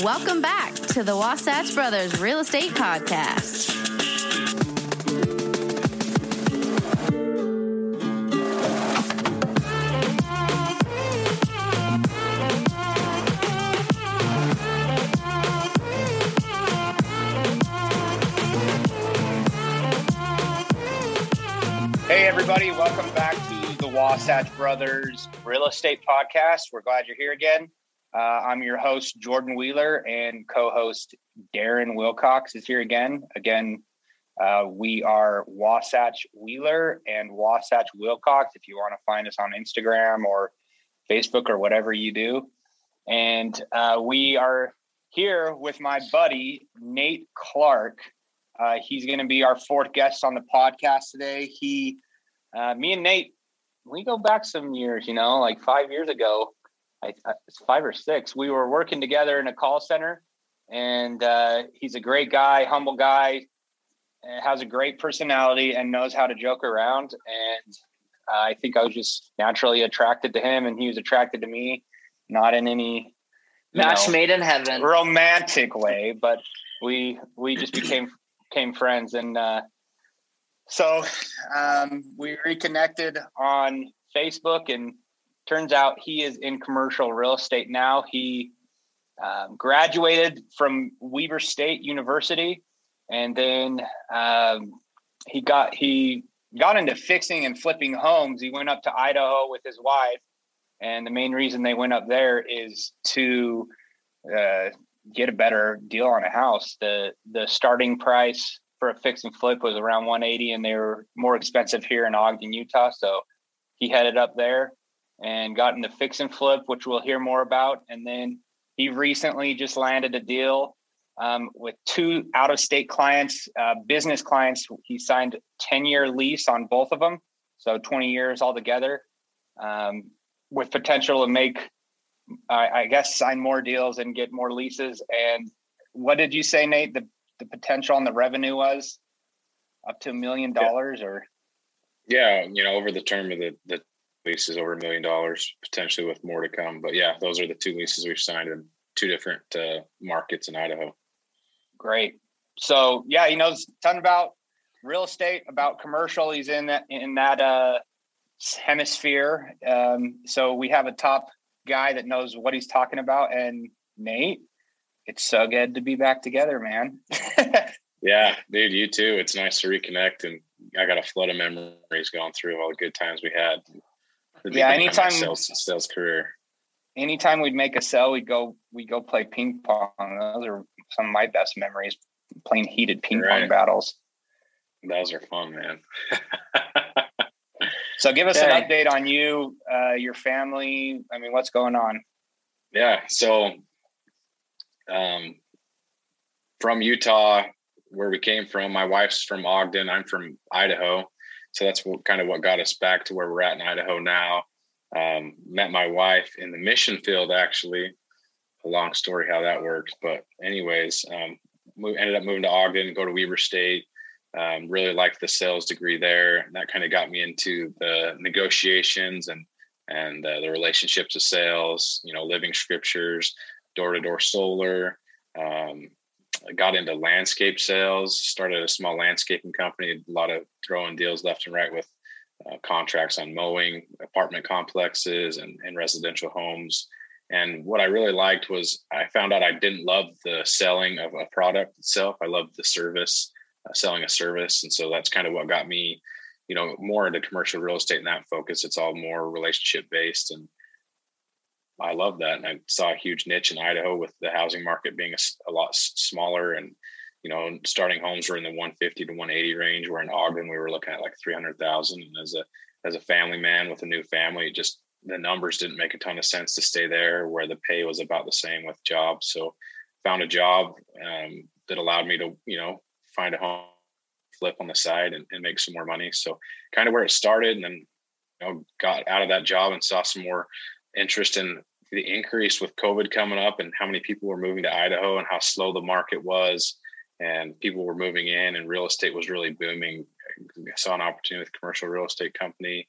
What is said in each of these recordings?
Welcome back to the Wasatch Brothers Real Estate Podcast. Hey, everybody, welcome back to the Wasatch Brothers Real Estate Podcast. We're glad you're here again. Uh, I'm your host, Jordan Wheeler, and co host Darren Wilcox is here again. Again, uh, we are Wasatch Wheeler and Wasatch Wilcox if you want to find us on Instagram or Facebook or whatever you do. And uh, we are here with my buddy, Nate Clark. Uh, he's going to be our fourth guest on the podcast today. He, uh, me and Nate, we go back some years, you know, like five years ago. I, I, it's five or six. We were working together in a call center, and uh, he's a great guy, humble guy, has a great personality, and knows how to joke around. And I think I was just naturally attracted to him, and he was attracted to me, not in any match know, made in heaven romantic way, but we we just became became friends, and uh, so um, we reconnected on Facebook and turns out he is in commercial real estate now. He um, graduated from Weber State University, and then um, he got he got into fixing and flipping homes. He went up to Idaho with his wife, and the main reason they went up there is to uh, get a better deal on a house. the The starting price for a fix and flip was around 180, and they were more expensive here in Ogden, Utah. So he headed up there and got into fix and flip, which we'll hear more about. And then he recently just landed a deal um, with two out of state clients, uh, business clients. He signed 10 year lease on both of them. So 20 years altogether um, with potential to make, I, I guess, sign more deals and get more leases. And what did you say, Nate? The, the potential on the revenue was up to a million dollars or? Yeah, you know, over the term of the, the leases over a million dollars, potentially with more to come. But yeah, those are the two leases we've signed in two different uh, markets in Idaho. Great. So yeah, he knows a ton about real estate, about commercial. He's in that in that uh, hemisphere. Um, so we have a top guy that knows what he's talking about. And Nate, it's so good to be back together, man. yeah, dude, you too. It's nice to reconnect, and I got a flood of memories going through all the good times we had yeah, anytime sales sales career. Anytime we'd make a sell, we'd go we go play ping pong. Those are some of my best memories playing heated ping right. pong battles. Those are fun, man. so give us okay. an update on you, uh, your family. I mean, what's going on? Yeah. So um, from Utah, where we came from, my wife's from Ogden. I'm from Idaho. So that's what, kind of what got us back to where we're at in Idaho now. Um, met my wife in the mission field, actually. A long story how that worked, but anyways, um, we ended up moving to Ogden, go to Weber State. Um, really liked the sales degree there. And that kind of got me into the negotiations and and uh, the relationships of sales. You know, living scriptures, door to door solar. Um, Got into landscape sales, started a small landscaping company, a lot of throwing deals left and right with uh, contracts on mowing, apartment complexes, and, and residential homes. And what I really liked was I found out I didn't love the selling of a product itself. I loved the service, uh, selling a service. And so that's kind of what got me, you know, more into commercial real estate and that focus. It's all more relationship based. And I love that. And I saw a huge niche in Idaho with the housing market being a, a, lot smaller and, you know, starting homes were in the 150 to 180 range. Where in Ogden, we were looking at like 300,000. And as a, as a family man with a new family, just the numbers didn't make a ton of sense to stay there where the pay was about the same with jobs. So found a job um, that allowed me to, you know, find a home flip on the side and, and make some more money. So kind of where it started and then, you know, got out of that job and saw some more interest in the increase with COVID coming up and how many people were moving to Idaho and how slow the market was and people were moving in and real estate was really booming. I saw an opportunity with a commercial real estate company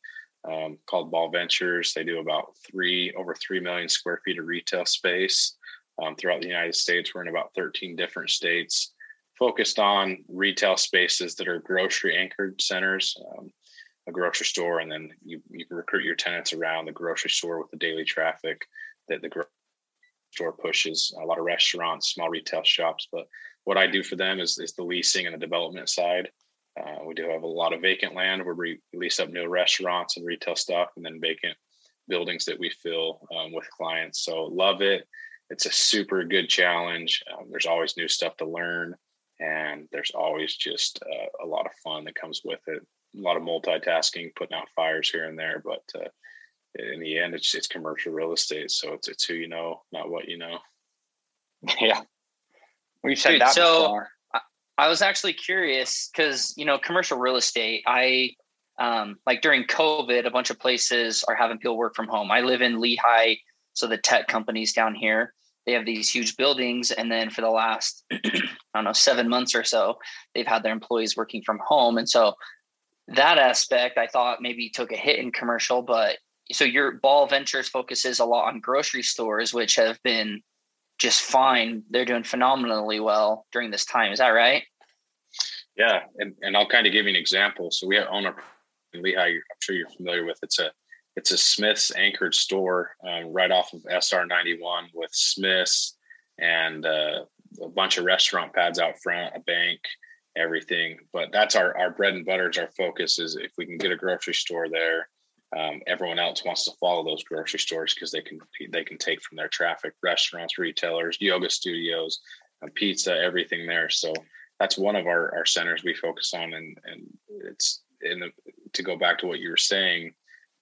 um, called Ball Ventures. They do about three over three million square feet of retail space. um, throughout the United States. We're in about 13 different states, focused on retail spaces that are grocery anchored centers, um, a grocery store, and then you, you can recruit your tenants around the grocery store with the daily traffic that the grocery store pushes. A lot of restaurants, small retail shops, but what I do for them is, is the leasing and the development side. Uh, we do have a lot of vacant land where we lease up new restaurants and retail stuff, and then vacant buildings that we fill um, with clients. So love it. It's a super good challenge. Um, there's always new stuff to learn, and there's always just uh, a lot of fun that comes with it. A lot of multitasking, putting out fires here and there, but uh, in the end, it's it's commercial real estate. So it's it's who you know, not what you know. Yeah, we've said Dude, that so before. I, I was actually curious because you know commercial real estate. I um, like during COVID, a bunch of places are having people work from home. I live in Lehi, so the tech companies down here they have these huge buildings, and then for the last I don't know seven months or so, they've had their employees working from home, and so that aspect I thought maybe took a hit in commercial, but so your Ball Ventures focuses a lot on grocery stores, which have been just fine. They're doing phenomenally well during this time. Is that right? Yeah, and, and I'll kind of give you an example. So we own a in Lehi. I'm sure you're familiar with. It's a it's a Smith's anchored store um, right off of SR 91 with Smith's and uh, a bunch of restaurant pads out front, a bank, everything. But that's our our bread and butter. Is our focus is if we can get a grocery store there. Um, everyone else wants to follow those grocery stores because they can they can take from their traffic restaurants retailers yoga studios uh, pizza everything there. So that's one of our, our centers we focus on and and it's in the to go back to what you were saying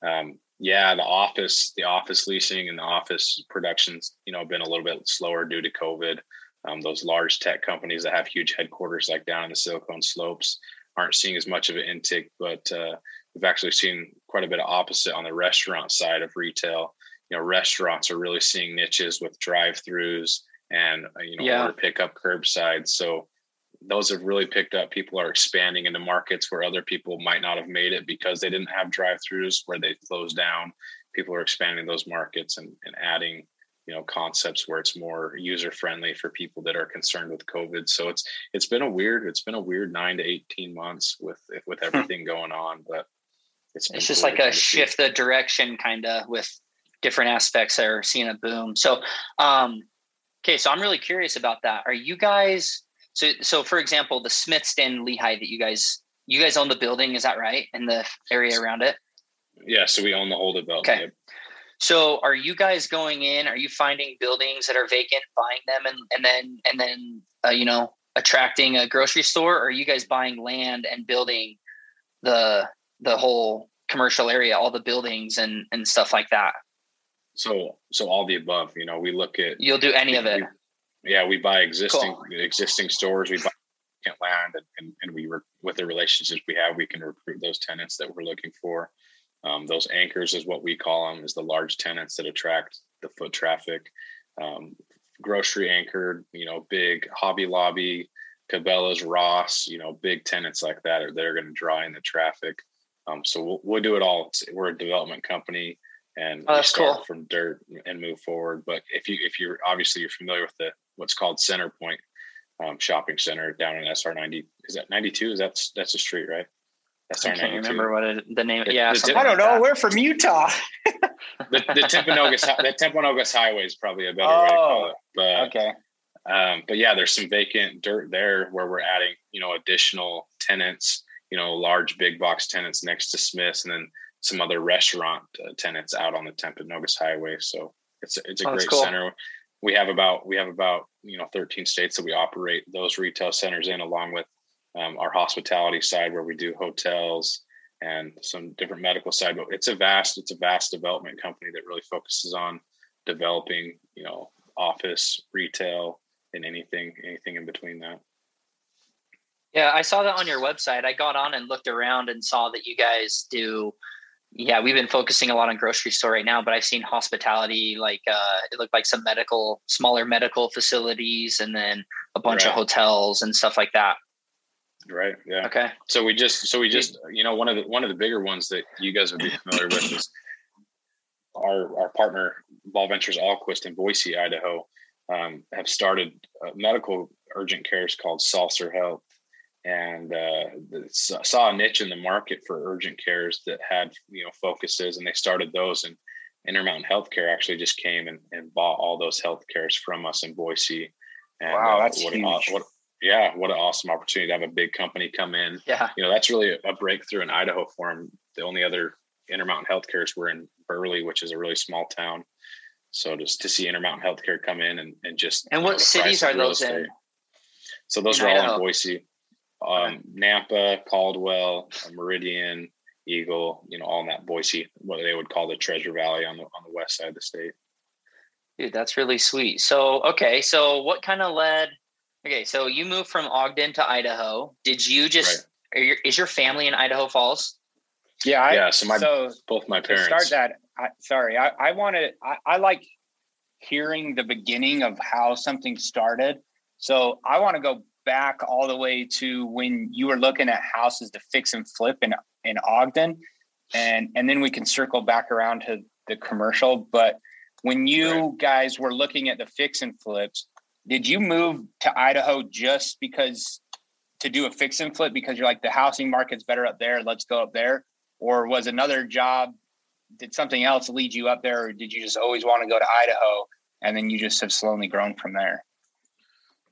um, yeah the office the office leasing and the office productions you know been a little bit slower due to covid. Um, those large tech companies that have huge headquarters like down in the silicon slopes aren't seeing as much of an intake but uh, we've actually seen quite a bit of opposite on the restaurant side of retail. You know, restaurants are really seeing niches with drive-throughs and uh, you know yeah. order pickup curbside. So those have really picked up. People are expanding into markets where other people might not have made it because they didn't have drive-throughs where they closed down. People are expanding those markets and, and adding you know concepts where it's more user friendly for people that are concerned with covid so it's it's been a weird it's been a weird 9 to 18 months with with hmm. everything going on but it's, it's just like a shift the direction kind of with different aspects that are seeing a boom. So, um, okay, so I'm really curious about that. Are you guys so so for example, the Smiths in Lehi that you guys you guys own the building, is that right? In the area around it? Yeah, so we own the whole development. Okay. So are you guys going in? Are you finding buildings that are vacant, buying them, and and then and then uh, you know attracting a grocery store? Or are you guys buying land and building the the whole commercial area, all the buildings and and stuff like that. So so all the above. You know, we look at you'll do any of it. We, yeah, we buy existing cool. existing stores. We buy land, and, and, and we work with the relationships we have. We can recruit those tenants that we're looking for. Um, those anchors is what we call them, is the large tenants that attract the foot traffic. Um, grocery anchored, you know, big Hobby Lobby, Cabela's, Ross, you know, big tenants like that are they're going to draw in the traffic. Um, so we'll, we'll do it all. We're a development company and oh, that's start cool. from dirt and move forward. But if you, if you're obviously you're familiar with the, what's called center point um, shopping center down in SR 90, is that 92? Is that, that's a street, right? SR I can't remember what it, the name. It, yeah. The, I don't know. Like We're from Utah. the, the Timpanogos, the Timpanogos highway is probably a better oh, way to call it. But, okay. Um, but yeah, there's some vacant dirt there where we're adding, you know, additional tenants you know, large big box tenants next to Smith's, and then some other restaurant uh, tenants out on the Timpanogos Highway. So it's a, it's a oh, great cool. center. We have about we have about you know 13 states that we operate those retail centers in, along with um, our hospitality side where we do hotels and some different medical side. But it's a vast it's a vast development company that really focuses on developing you know office retail and anything anything in between that. Yeah, I saw that on your website. I got on and looked around and saw that you guys do. Yeah, we've been focusing a lot on grocery store right now, but I've seen hospitality. Like uh, it looked like some medical, smaller medical facilities, and then a bunch right. of hotels and stuff like that. Right. Yeah. Okay. So we just, so we just, you know, one of the one of the bigger ones that you guys would be familiar with is our our partner Ball Ventures Ahlquist in Boise, Idaho. um, have started medical urgent cares called Saltzer Health, and uh, saw a niche in the market for urgent cares that had you know focuses, and they started those. And Intermountain Healthcare actually just came and, and bought all those health cares from us in Boise. And, wow, uh, that's what huge. An, what, yeah, what an awesome opportunity to have a big company come in. Yeah, you know that's really a, a breakthrough in Idaho for them. The only other Intermountain Healthcares were in Burley, which is a really small town. So just to see Intermountain Healthcare come in and, and just and what know, cities are those in? So those in are all Idaho. in Boise, um. Nampa, Caldwell, Meridian, Eagle. You know, all in that Boise, what they would call the Treasure Valley on the on the west side of the state. Dude, that's really sweet. So okay, so what kind of led? Okay, so you moved from Ogden to Idaho. Did you just? Right. Your, is your family in Idaho Falls? Yeah, I, yeah. So my so both my parents start that. I, sorry, I, I wanted. I, I like hearing the beginning of how something started. So I want to go back all the way to when you were looking at houses to fix and flip in in Ogden, and and then we can circle back around to the commercial. But when you guys were looking at the fix and flips, did you move to Idaho just because to do a fix and flip because you're like the housing market's better up there, let's go up there, or was another job? Did something else lead you up there, or did you just always want to go to Idaho and then you just have slowly grown from there?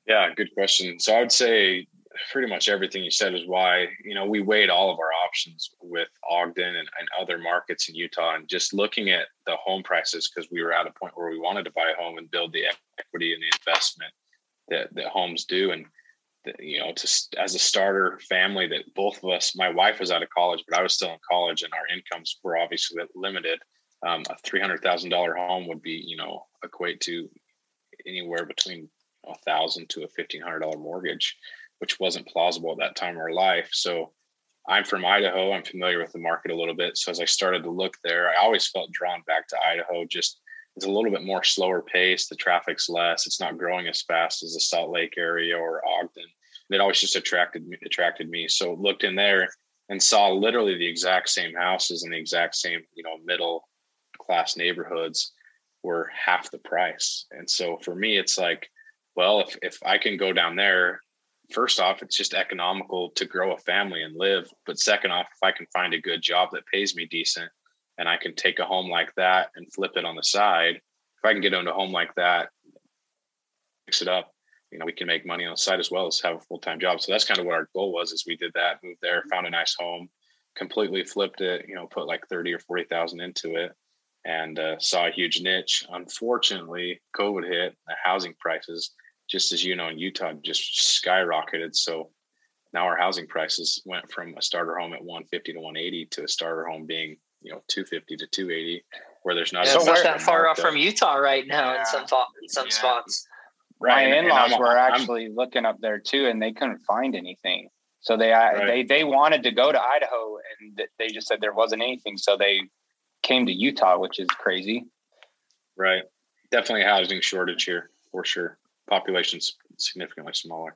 Yeah, good question. So I would say pretty much everything you said is why, you know, we weighed all of our options with Ogden and, and other markets in Utah and just looking at the home prices because we were at a point where we wanted to buy a home and build the equity and the investment that, that homes do. And, the, you know, to, as a starter family that both of us, my wife was out of college, but I was still in college and our incomes were obviously limited. Um, a $300,000 home would be, you know, equate to anywhere between a thousand to a fifteen hundred dollar mortgage, which wasn't plausible at that time of our life. So I'm from Idaho. I'm familiar with the market a little bit. So as I started to look there, I always felt drawn back to Idaho. Just it's a little bit more slower pace. The traffic's less. It's not growing as fast as the Salt Lake area or Ogden. It always just attracted me, attracted me. So looked in there and saw literally the exact same houses in the exact same, you know, middle class neighborhoods were half the price. And so for me, it's like well, if, if I can go down there, first off, it's just economical to grow a family and live. But second off, if I can find a good job that pays me decent and I can take a home like that and flip it on the side, if I can get into a home like that, fix it up, you know, we can make money on the side as well as have a full time job. So that's kind of what our goal was. Is we did that, moved there, found a nice home, completely flipped it. You know, put like thirty or forty thousand into it, and uh, saw a huge niche. Unfortunately, COVID hit, the housing prices just as you know, in Utah just skyrocketed. So now our housing prices went from a starter home at 150 to 180 to a starter home being, you know, 250 to 280, where there's not, yeah, it's not that far off from Utah right now yeah. in some in some yeah. spots. Right. My in-laws were actually I'm, looking up there too, and they couldn't find anything. So they right. they they wanted to go to Idaho, and they just said there wasn't anything. So they came to Utah, which is crazy. Right. Definitely a housing shortage here for sure population's significantly smaller.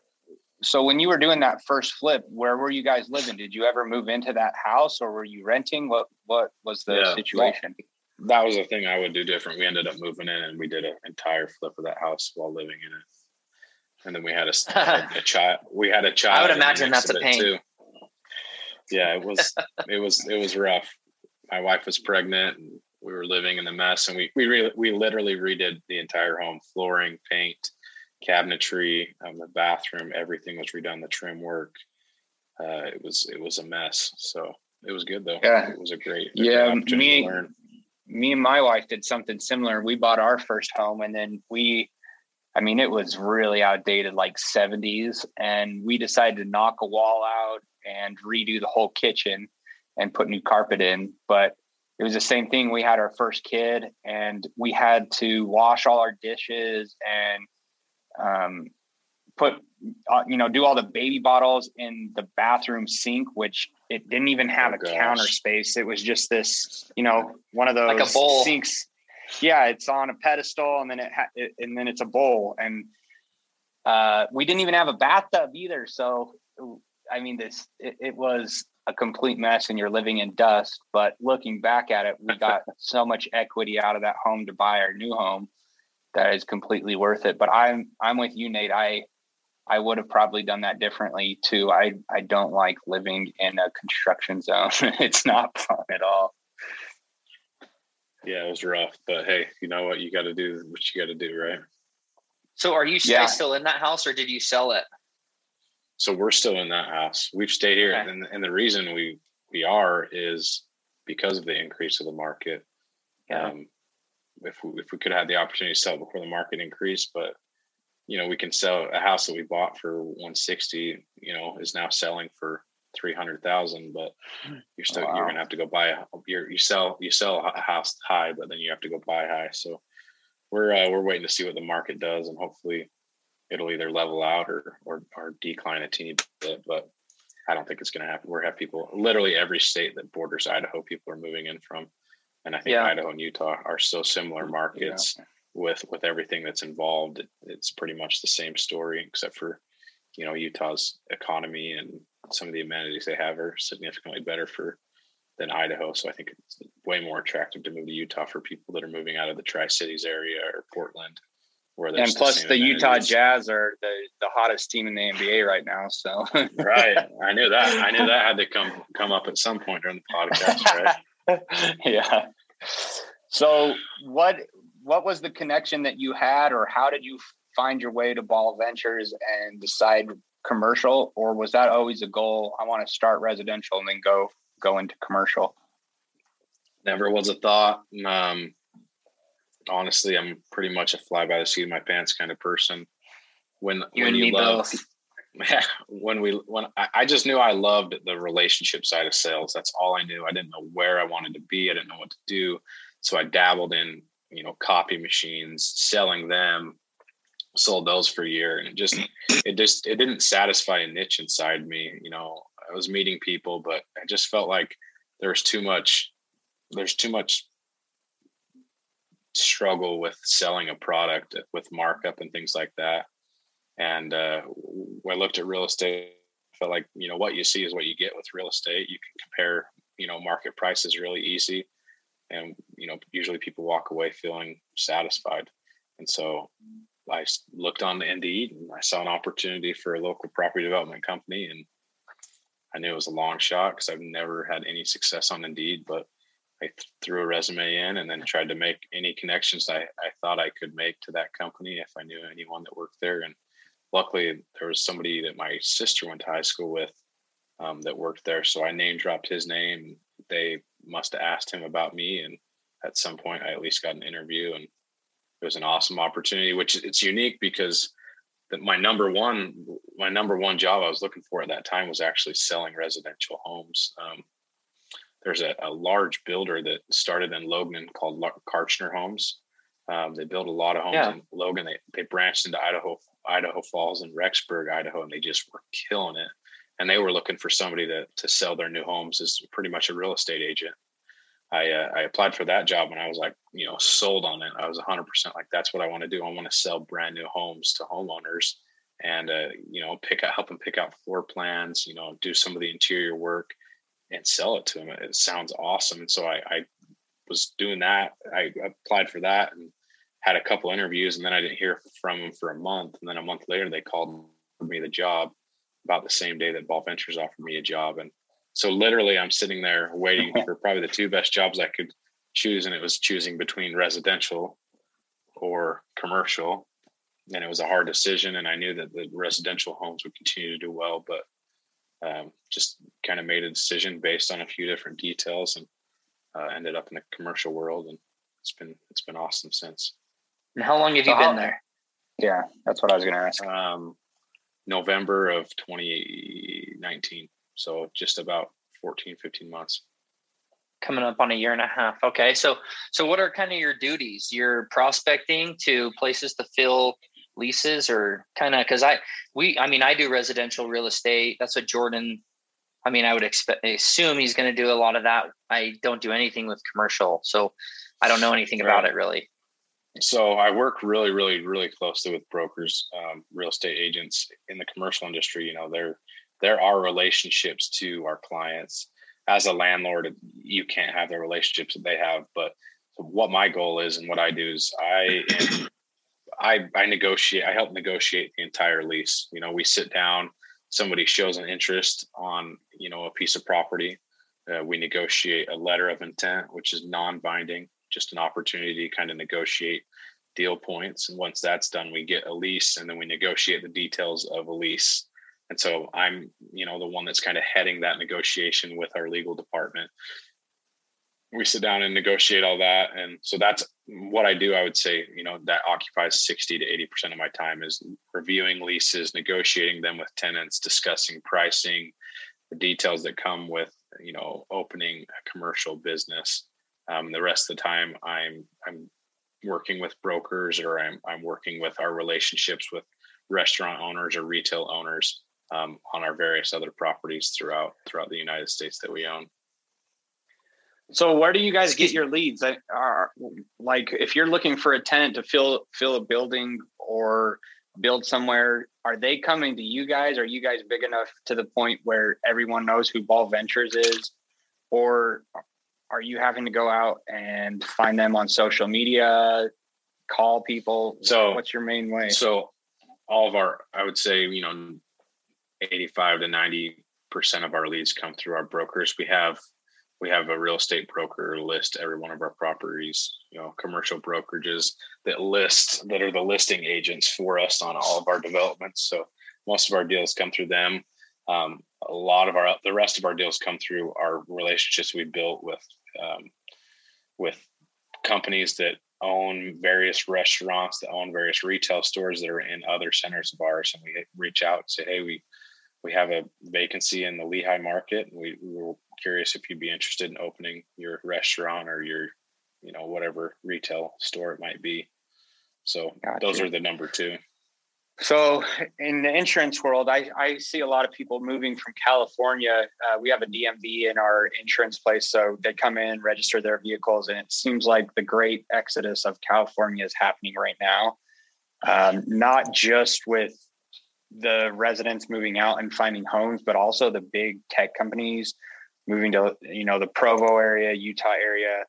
So when you were doing that first flip, where were you guys living? Did you ever move into that house or were you renting? What what was the yeah, situation? Well, that was the thing I would do different. We ended up moving in and we did an entire flip of that house while living in it. And then we had a, a, a child. We had a child. I would imagine that's a pain. Too. Yeah, it was. it was. It was rough. My wife was pregnant, and we were living in the mess. And we we really we literally redid the entire home, flooring, paint, cabinetry, um, the bathroom, everything was redone. The trim work, uh, it was it was a mess. So it was good though. Yeah, it was a great. yeah, me, me and my wife did something similar. We bought our first home, and then we, I mean, it was really outdated, like seventies, and we decided to knock a wall out and redo the whole kitchen and put new carpet in, but it was the same thing. We had our first kid and we had to wash all our dishes and um, put uh, you know do all the baby bottles in the bathroom sink which it didn't even have oh, a gosh. counter space it was just this you know one of those like a bowl sinks yeah it's on a pedestal and then it, ha- it and then it's a bowl and uh, we didn't even have a bathtub either so i mean this it, it was a complete mess and you're living in dust but looking back at it we got so much equity out of that home to buy our new home that is completely worth it. But I'm I'm with you, Nate. I I would have probably done that differently too. I I don't like living in a construction zone. it's not fun at all. Yeah, it was rough, but hey, you know what? You got to do what you got to do, right? So, are you yeah. still in that house, or did you sell it? So we're still in that house. We've stayed here, okay. and, and the reason we we are is because of the increase of the market. Yeah. Um, if we, if we could have had the opportunity to sell before the market increased, but you know, we can sell a house that we bought for 160, you know, is now selling for 300,000, but you're still, wow. you're going to have to go buy a, you're, you sell, you sell a house high, but then you have to go buy high. So we're, uh, we're waiting to see what the market does and hopefully it'll either level out or, or, or decline a teeny bit, but I don't think it's going to happen. We're have people literally every state that borders Idaho, people are moving in from. And I think yeah. Idaho and Utah are so similar markets. Yeah with with everything that's involved it's pretty much the same story except for you know utah's economy and some of the amenities they have are significantly better for than idaho so i think it's way more attractive to move to utah for people that are moving out of the tri-cities area or portland where and plus the, the utah jazz are the, the hottest team in the nba right now so right i knew that i knew that had to come come up at some point during the podcast right yeah so what what was the connection that you had, or how did you find your way to Ball Ventures and decide commercial, or was that always a goal? I want to start residential and then go go into commercial. Never was a thought. Um, honestly, I'm pretty much a fly by the seat of my pants kind of person. When you when you love, yeah, when we when I, I just knew I loved the relationship side of sales. That's all I knew. I didn't know where I wanted to be. I didn't know what to do. So I dabbled in you know copy machines selling them sold those for a year and it just it just it didn't satisfy a niche inside me you know i was meeting people but i just felt like there was too much there's too much struggle with selling a product with markup and things like that. And uh, i looked at real estate I felt like you know what you see is what you get with real estate. You can compare you know market prices really easy. And you know usually people walk away feeling satisfied. And so i looked on the indeed and i saw an opportunity for a local property development company. And i knew it was a long shot because i've never had any success on indeed but i threw a resume in and then tried to make any connections I, I thought i could make to that company if i knew anyone that worked there and luckily there was somebody that my sister went to high school with um, that worked there so i name dropped his name they must have asked him about me and at some point i at least got an interview and it was an awesome opportunity which it's unique because my number one my number one job i was looking for at that time was actually selling residential homes um, there's a, a, large builder that started in logan called kartchner homes um, they built a lot of homes yeah. in logan they, they branched into idaho idaho falls and rexburg idaho and they just were killing it and they were looking for somebody to to sell their new homes as pretty much a real estate agent. I uh, I applied for that job and I was like, you know, sold on it. I was 100% like that's what I want to do. I want to sell brand new homes to homeowners and uh, you know, pick out help them pick out floor plans, you know, do some of the interior work and sell it to them. It sounds awesome. And so I, I was doing that. I applied for that and had a couple interviews and then I didn't hear from them for a month. And then a month later they called me the job about the same day that Ball Ventures offered me a job. And so literally I'm sitting there waiting for probably the two best jobs I could choose. And it was choosing between residential or commercial. And it was a hard decision. And I knew that the residential homes would continue to do well, but um, just kind of made a decision based on a few different details and uh, ended up in the commercial world. And it's been, it's been awesome since. And how long have you been there? Yeah, that's what I was going to ask. Um, November of 2019. So just about 14, 15 months. Coming up on a year and a half. Okay. So so what are kind of your duties? You're prospecting to places to fill leases or kind of because I we I mean I do residential real estate. That's what Jordan I mean, I would expect assume he's going to do a lot of that. I don't do anything with commercial, so I don't know anything right. about it really so I work really, really, really closely with brokers, um, real estate agents in the commercial industry. You know, there there are relationships to our clients. As a landlord, you can't have the relationships that they have. But what my goal is and what I do is I am I I negotiate. I help negotiate the entire lease. You know, we sit down. Somebody shows an interest on you know a piece of property. Uh, we negotiate a letter of intent, which is non-binding, just an opportunity to kind of negotiate deal points. And once that's done, we get a lease, and then we negotiate the details of a lease. And so I'm, you know, the one that's kind of heading that negotiation with our legal department we sit down and negotiate all that. And so that's what i do i would say you know that occupies 60 to 80% of my time is reviewing leases negotiating them with tenants discussing pricing the details that come with you know opening a commercial business. Um, the rest of the time i'm i'm working with brokers or i'm, I'm working with our relationships with restaurant owners or retail owners um, on our various other properties throughout throughout the united states that we own so where do you guys get your leads? Are like if you're looking for a tenant to fill fill a building or build somewhere, are they coming to you guys? Are you guys big enough to the point where everyone knows who Ball Ventures is? Or are you having to go out and find them on social media, call people? So what's your main way? So all of our, I would say, you know, 85 to 90 percent of our leads come through our brokers. We have we have a real estate broker list every one of our properties you know commercial brokerages that list that are the listing agents for us on all of our developments. So most of our deals come through them. Um, a lot of our the rest of our deals come through our relationships we built with um, with companies that own various restaurants that own various retail stores that are in other centers of ours. And we reach out and say hey we we have a vacancy in the Lehi market. We, we were curious if you'd be interested in opening your restaurant or your, you know, whatever retail store it might be. So gotcha. those are the number two. So in the insurance world, I, I see a lot of people moving from California. Uh, we have a DMV in our insurance place. So they come in, register their vehicles, and it seems like the great exodus of California is happening right now. Um, not just with the residents moving out and finding homes, but also the big tech companies moving to you know the Provo area, Utah area.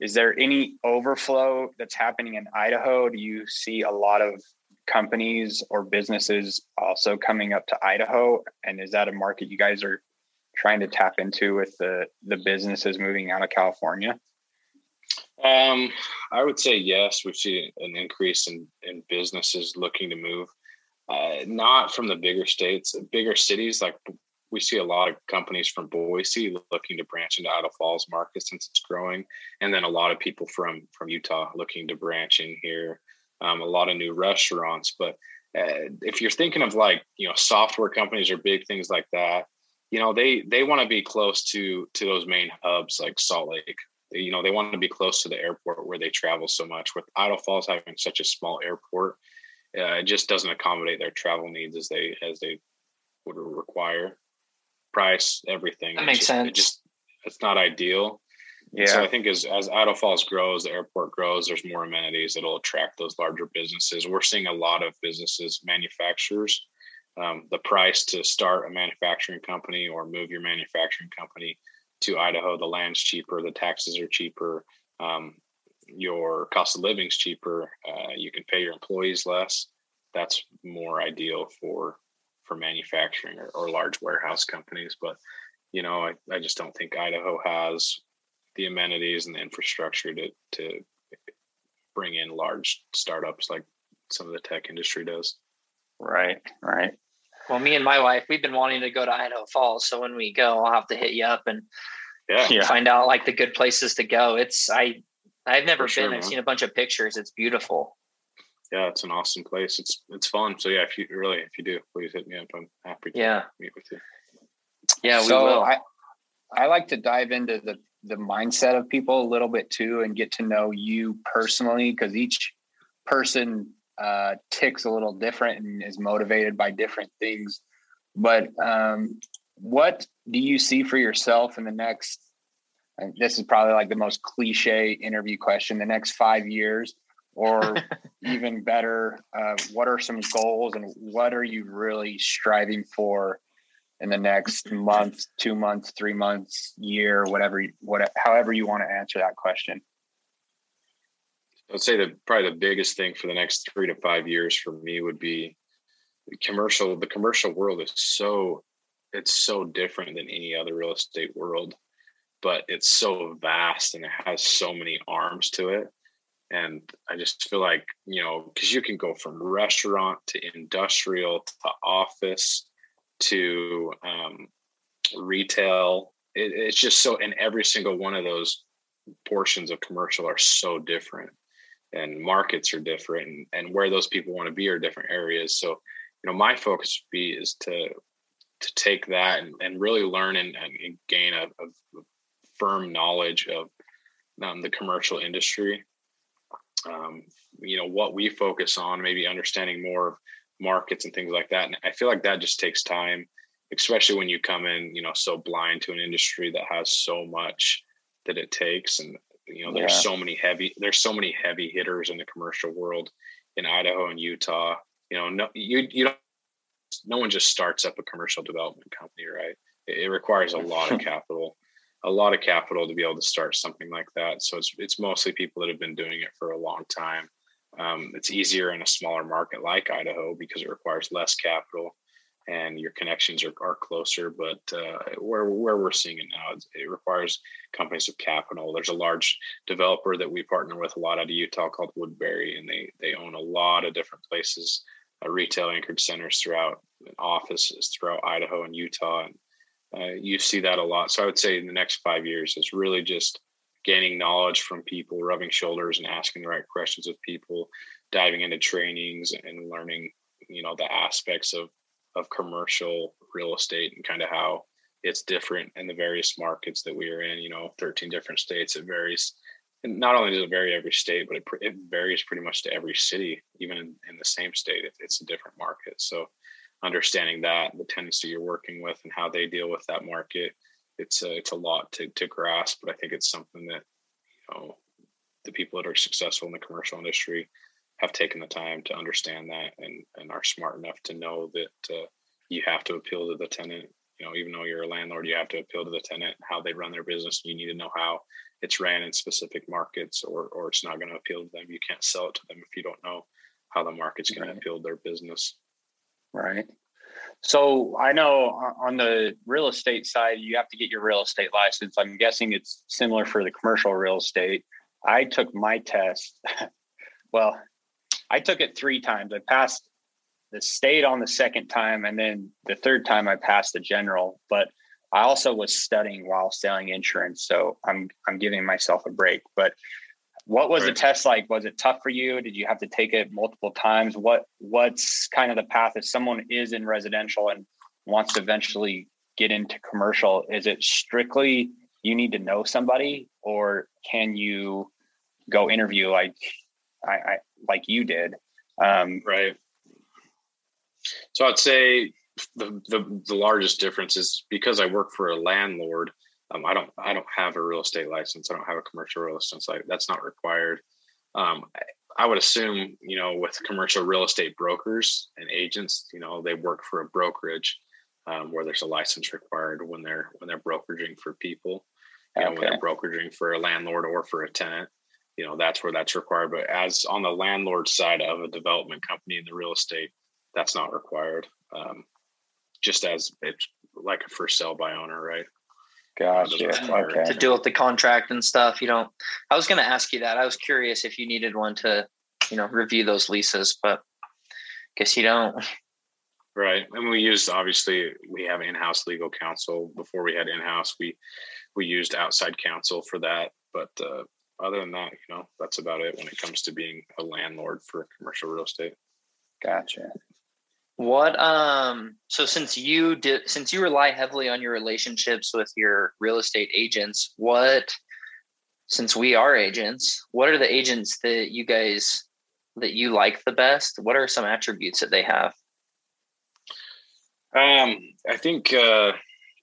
Is there any overflow that's happening in Idaho? Do you see a lot of companies or businesses also coming up to Idaho? And is that a market you guys are trying to tap into with the the businesses moving out of California? Um, I would say yes. We see an increase in in businesses looking to move uh, not from the bigger states, bigger cities. Like we see a lot of companies from Boise looking to branch into Idaho Falls market since it's growing, and then a lot of people from from Utah looking to branch in here. Um, a lot of new restaurants, but uh, if you're thinking of like you know software companies or big things like that, you know they they want to be close to to those main hubs like Salt Lake. You know they want to be close to the airport where they travel so much. With Idaho Falls having such a small airport, uh, it just doesn't accommodate their travel needs as they as they would require. Price, everything. That makes just, sense. It just it's not ideal. Yeah. So I think as as Idaho Falls grows, the airport grows. There's more amenities that'll attract those larger businesses. We're seeing a lot of businesses, manufacturers. Um, the price to start a manufacturing company or move your manufacturing company to Idaho, the land's cheaper, the taxes are cheaper. Um, your cost of living is cheaper. Uh, you can pay your employees less. That's more ideal for for manufacturing or, or large warehouse companies. But you know, I, I just don't think Idaho has the amenities and the infrastructure to to bring in large startups like some of the tech industry does. Right, right. Well, me and my wife, we've been wanting to go to Idaho Falls. So when we go, I'll have to hit you up and yeah. find out like the good places to go. It's I I've never been. sure, I've man. seen a bunch of pictures. It's beautiful. Yeah, it's an awesome place. It's it's fun. So yeah, if you really if you do, please hit me up. I'm happy to Yeah. meet with you. Yeah, we so will. I, I like to dive into the the mindset of people a little bit too, and get to know you personally, because each person uh, ticks a little different and is motivated by different things. But um, what do you see for yourself in the next? And this is probably like the most cliche interview question. The next five years, or even better, uh, what are some goals and what are you really striving for in the next month, two months, three months, year, whatever, you- whatever, however you want to answer that question. I'd say that probably the biggest thing for the next three to five years for me would be commercial. The commercial world is so it's so different than any other real estate world, but it's so vast and it has so many arms to it. And I just feel like, you know, because you can go from restaurant to industrial to office to um, retail. It, it's just so, and every single one of those portions of commercial are so different and markets are different and, and where those people want to be are different areas. So, you know, my focus would be is to to take that and, and really learn and, and gain a, a, firm knowledge of um, the commercial industry. Um, you know what we focus on, maybe understanding more of markets and things like that. And I feel like that just takes time, especially when you come in, you know, so blind to an industry that has so much that it takes. And you know, there's yeah. so many heavy, there's so many heavy hitters in the commercial world in Idaho and Utah. You know, no, you you don't no one just starts up a commercial development company, right? It, it requires a lot of capital, a lot of capital to be able to start something like that. So it's it's mostly people that have been doing it for a long time. Um, it's easier in a smaller market like Idaho because it requires less capital and your connections are, are closer. But uh, where where we're seeing it now, it requires companies with capital. There's a large developer that we partner with a lot out of Utah called Woodbury, and they they own a lot of different places uh, retail anchored centers throughout offices throughout Idaho and Utah. And uh, you see that a lot. So I would say in the next five years, it's really just gaining knowledge from people, rubbing shoulders and asking the right questions of people, diving into trainings and learning, you know, the aspects of of commercial real estate and kind of how it's different in the various markets that we are in. You know, 13 different states. It varies and not only does it vary every state, but it, it varies pretty much to every city, even in, in the same state, it, it's a different market. So understanding that the tendency you're working with and how they deal with that market, it's a, it's a lot to, to grasp, but I think it's something that, you know, the people that are successful in the commercial industry have taken the time to understand that and, and are smart enough to know that uh, you have to appeal to the tenant. You know even though you're a landlord you have to appeal to the tenant how they run their business you need to know how it's ran in specific markets or or it's not going to appeal to them. You can't sell it to them if you don't know how the market's going right. to appeal to their business right? So i know on the real estate side you have to get your real estate license. I'm guessing it's similar for the commercial real estate. I took my test well i took it three times. I passed the state on the second time and then the third time i passed the general but I also was studying while selling insurance, so I'm I'm giving myself a break. But what was right. the test like? Was it tough for you? Did you have to take it multiple times? What what's kind of the path if someone is in residential and wants to eventually get into commercial? Is it strictly you need to know somebody, or can you go interview like I, I like you did? Um, right. So I'd say the, the, the largest difference is because I work for a landlord. Um, I don't I don't have a real estate license. I don't have a commercial real estate license. That's not required. Um, I, I would assume you know with commercial real estate brokers and agents, you know they work for a brokerage um, where there's a license required when they're when they're brokeraging for people. You know, when they're brokeraging for a landlord or for a tenant, you know that's where that's required. But as on the landlord side of a development company in the real estate, that's not required. Um, just as it's like a first sell by owner, right? Gotcha. Okay. To deal with the contract and stuff. You don't. I was going to ask you that. I was curious if you needed one to, you know, review those leases, but guess you don't. Right. And we used obviously we have in-house legal counsel. Before we had in-house, we we used outside counsel for that. But uh, other than that, you know, that's about it when it comes to being a landlord for commercial real estate. Gotcha. What um so since you did since you rely heavily on your relationships with your real estate agents, what since we are agents, what are the agents that you guys that you like the best? What are some attributes that they have? Um, I think uh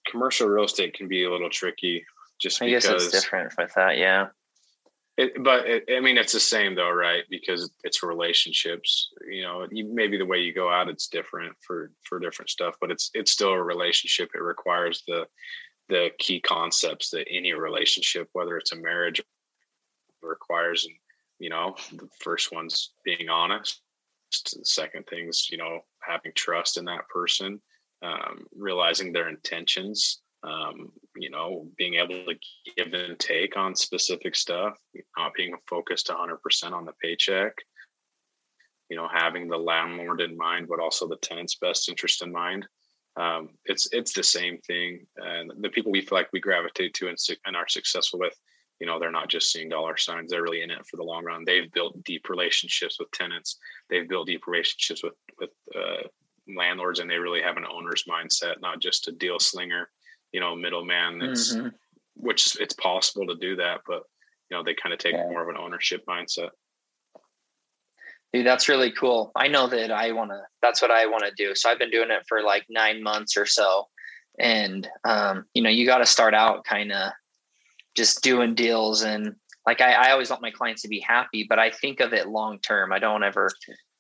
commercial real estate can be a little tricky just I because guess it's different with that, yeah. It, but it, I mean, it's the same though, right? Because it's relationships. You know, you, maybe the way you go out, it's different for for different stuff, but it's it's still a relationship. It requires the the key concepts that any relationship, whether it's a marriage, requires. And you know, the first one's being honest. The second thing's, you know, having trust in that person, um, realizing their intentions, um, you know, being able to give and take on specific stuff, not being focused 100% on the paycheck, you know, having the landlord in mind, but also the tenant's best interest in mind. Um, it's it's the same thing, and the people we feel like we gravitate to and, and are successful with, you know, they're not just seeing dollar signs; they're really in it for the long run. They've built deep relationships with tenants. They've built deep relationships with with uh, landlords, and they really have an owner's mindset, not just a deal slinger you know middleman that's mm-hmm. which it's possible to do that but you know they kind of take yeah. more of an ownership mindset dude that's really cool i know that i want to that's what i want to do so i've been doing it for like nine months or so and um, you know you got to start out kind of just doing deals and like I, I, always want my clients to be happy but i think of it long term i don't ever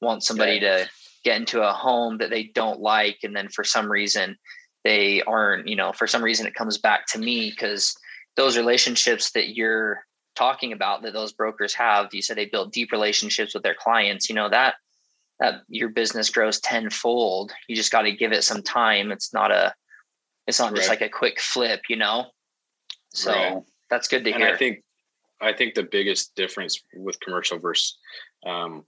want somebody yeah. to get into a home that they don't like and then for some reason they aren't you know for some reason it comes back to me because those relationships that you're talking about that those brokers have you said they build deep relationships with their clients you know that that your business grows tenfold you just got to give it some time it's not a it's not right. just like a quick flip you know so right. that's good to and hear i think i think the biggest difference with commercial versus um,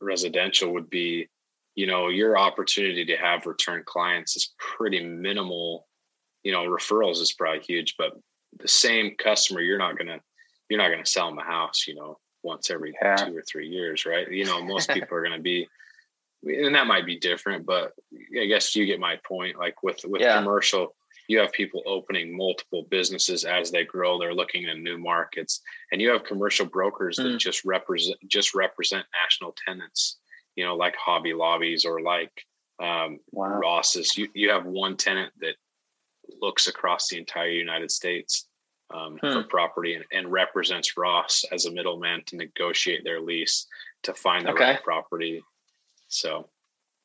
residential would be you know your opportunity to have return clients is pretty minimal you know referrals is probably huge but the same customer you're not gonna you're not gonna sell them a house you know once every yeah. two or three years right you know most people are gonna be and that might be different but i guess you get my point like with with yeah. commercial you have people opening multiple businesses as they grow they're looking in new markets and you have commercial brokers mm. that just represent just represent national tenants you know, like Hobby Lobbies or like um, wow. Ross's. You you have one tenant that looks across the entire United States um, hmm. for property and, and, represents Ross as a middleman to negotiate their lease to find the okay. right property. So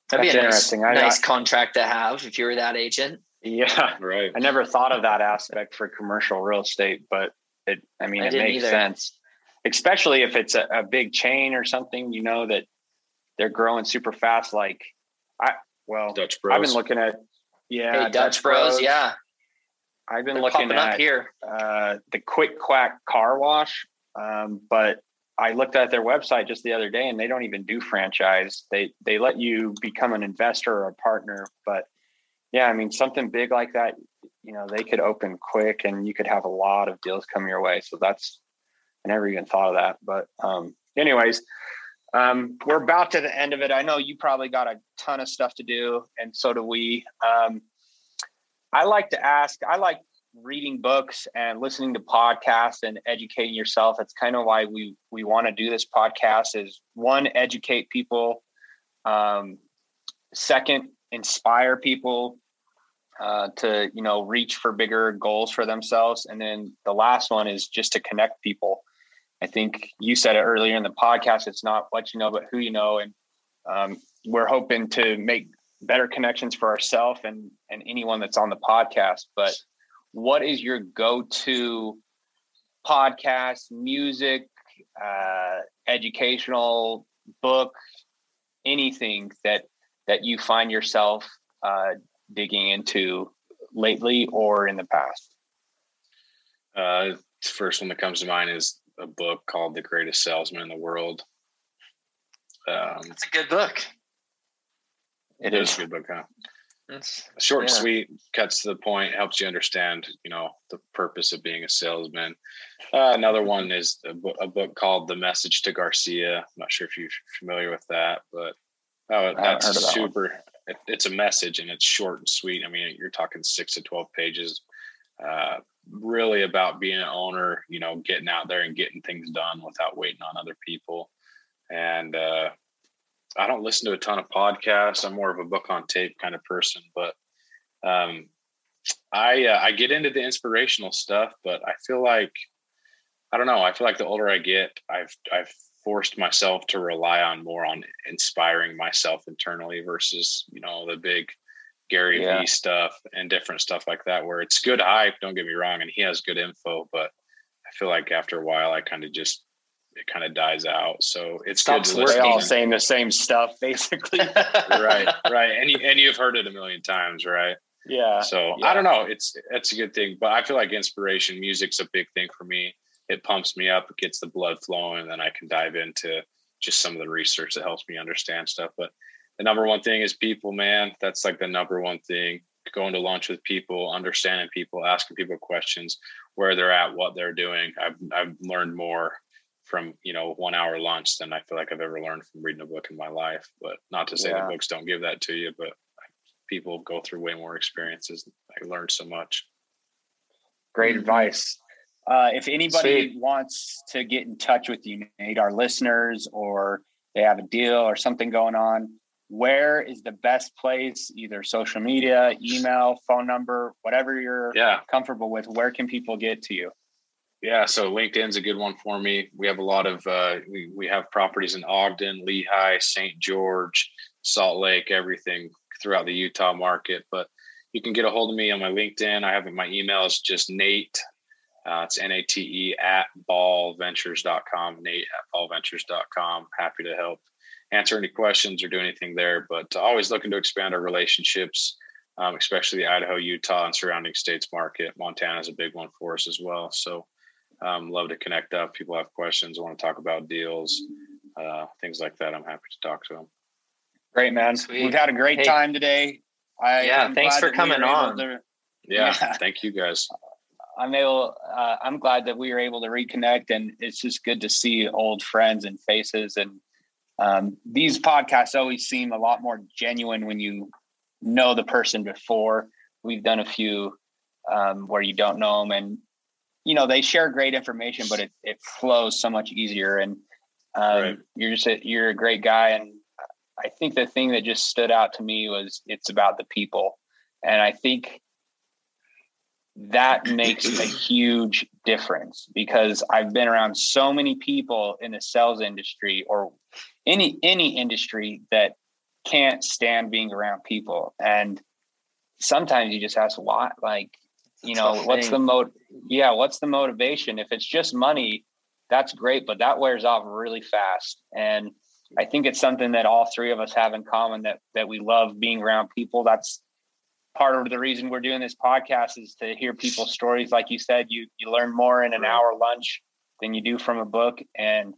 that'd be a nice, nice contract to have if you were that agent. Yeah, right. I never thought of that aspect for commercial real estate, but it. I mean, I it makes either. sense, especially if it's a, a big chain or something. You know that they're growing super fast. Like I, well, Dutch Bros. I've been looking at, yeah, hey, Dutch, Dutch Bros, Bros. Yeah. I've been they're looking at here. Uh, the Quick Quack Car Wash, um, but I looked at their website just the other day, and they don't even do franchise. They they let you become an investor or a partner, but yeah, I mean something big like that, you know, they could open quick, and you could have a lot of deals come your way. So that's I never even thought of that. But um, anyways, um, we're about to the end of it. I know you probably got a ton of stuff to do, and so do we. Um, I like to ask, I like reading books and listening to podcasts and educating yourself. That's kind of why we we want to do this podcast is one, educate people. Um, second, inspire people uh, to you know reach for bigger goals for themselves. And then the last one is just to connect people. I think you said it earlier in the podcast. It's not what you know, but who you know, and um, we're hoping to make better connections for ourselves and and anyone that's on the podcast. But what is your go-to podcast, music, uh, educational book, anything that that you find yourself uh, digging into lately or in the past? Uh, first one that comes to mind is a book called The Greatest Salesman in the World. Um, it's a good book. It is a good book, huh? It's short yeah. and sweet, cuts to the point, helps you understand, you know, the purpose of being a salesman. Uh, another one is a, bo- a, book called The Message to Garcia. I'm not sure if you're familiar with that, but oh, that's that super. It, it's a message and it's short and sweet. I mean, you're talking six to twelve pages. Uh, really about being an owner, you know, getting out there and getting things done without waiting on other people. And uh, I don't listen to a ton of podcasts. I'm more of a book on tape kind of person, but um, I uh, I get into the inspirational stuff, but I feel like I don't know. I feel like the older I get, I've I've forced myself to rely on more on inspiring myself internally versus you know the big Gary yeah. Vee stuff and different stuff like that, where it's good hype. Don't get me wrong, and he has good info, but I feel like after a while, I kind of just it kind of dies out. So it's Stops good. They all saying the same stuff, basically. right, right, and you and you've heard it a million times, right? yeah. So yeah. I don't know. It's it's a good thing, but I feel like inspiration, music's a big thing for me. It pumps me up, it gets the blood flowing, and then I can dive into just some of the research that helps me understand stuff. But the number one thing is people, man. That's like the number one thing. Going to lunch with people, understanding people, asking people questions, where they're at, what they're doing. I've I've learned more from you know one hour lunch than I feel like I've ever learned from reading a book in my life. But not to say Yeah. that books don't give that to you, but people go through way more experiences. I learned so much. Great advice. Uh, if anybody Sweet. wants to get in touch with you, Nate, our listeners, or they have a deal or something going on, where is the best place? Either social media, email, phone number, whatever you're Yeah. comfortable with. Where can people get to you? Yeah, so LinkedIn's a good one for me. We have a lot of uh, we we have properties in Ogden, Lehi, St. George, Salt Lake, everything throughout the Utah market. But you can get a hold of me on my LinkedIn. I have. My email is just Nate. Uh, it's N A T E at ballventures.com. Nate at ballventures.com. Happy to help answer any questions or do anything there. But always looking to expand our relationships, um, especially the Idaho, Utah, and surrounding states market. Montana is a big one for us as well. So um, love to connect up. People have questions, want to talk about deals, uh, things like that. I'm happy to talk to them. Great, man. Sweet. We've had a great Hey. time today. I Yeah, thanks for that we coming on. to- Yeah, Yeah. thank you guys. I'm able. Uh, I'm glad that we were able to reconnect, and it's just good to see old friends and faces. And um, these podcasts always seem a lot more genuine when you know the person before. We've done a few um, where you don't know them, and you know they share great information, but it it flows so much easier. And um, Right. you're just a, you're a great guy, and I think the thing that just stood out to me was it's about the people, and I think that makes a huge difference because I've been around so many people in the sales industry or any any industry that can't stand being around people. And sometimes you just ask why like you know what's the mo yeah what's the motivation? If it's just money that's great but that wears off really fast. And I think it's something that all three of us have in common that that we love being around people. That's part of the reason we're doing this podcast is to hear people's stories. Like you said, you you learn more in an hour lunch than you do from a book, and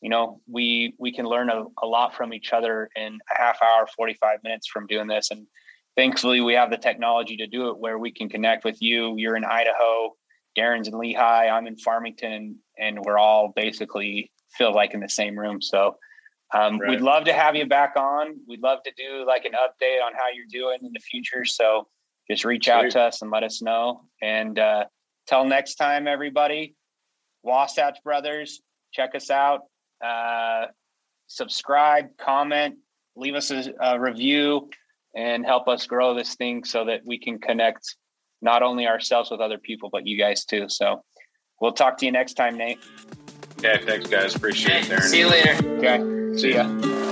you know we we can learn a, a lot from each other in a half hour, forty five minutes from doing this. And thankfully, we have the technology to do it where we can connect with you. You're in Idaho, Darren's in Lehi, I'm in Farmington, and, we're all basically feel like in the same room. So. Um, Right. We'd love to have you back on. We'd love to do like an update on how you're doing in the future. So just reach out to us and let us know. And uh, till next time, everybody, Wasatch Brothers, check us out. Uh, subscribe, comment, leave us a, a review, and help us grow this thing so that we can connect not only ourselves with other people, but you guys too. So we'll talk to you next time, Nate. Okay, thanks guys. Appreciate it. Darren. See you later. Okay. See ya.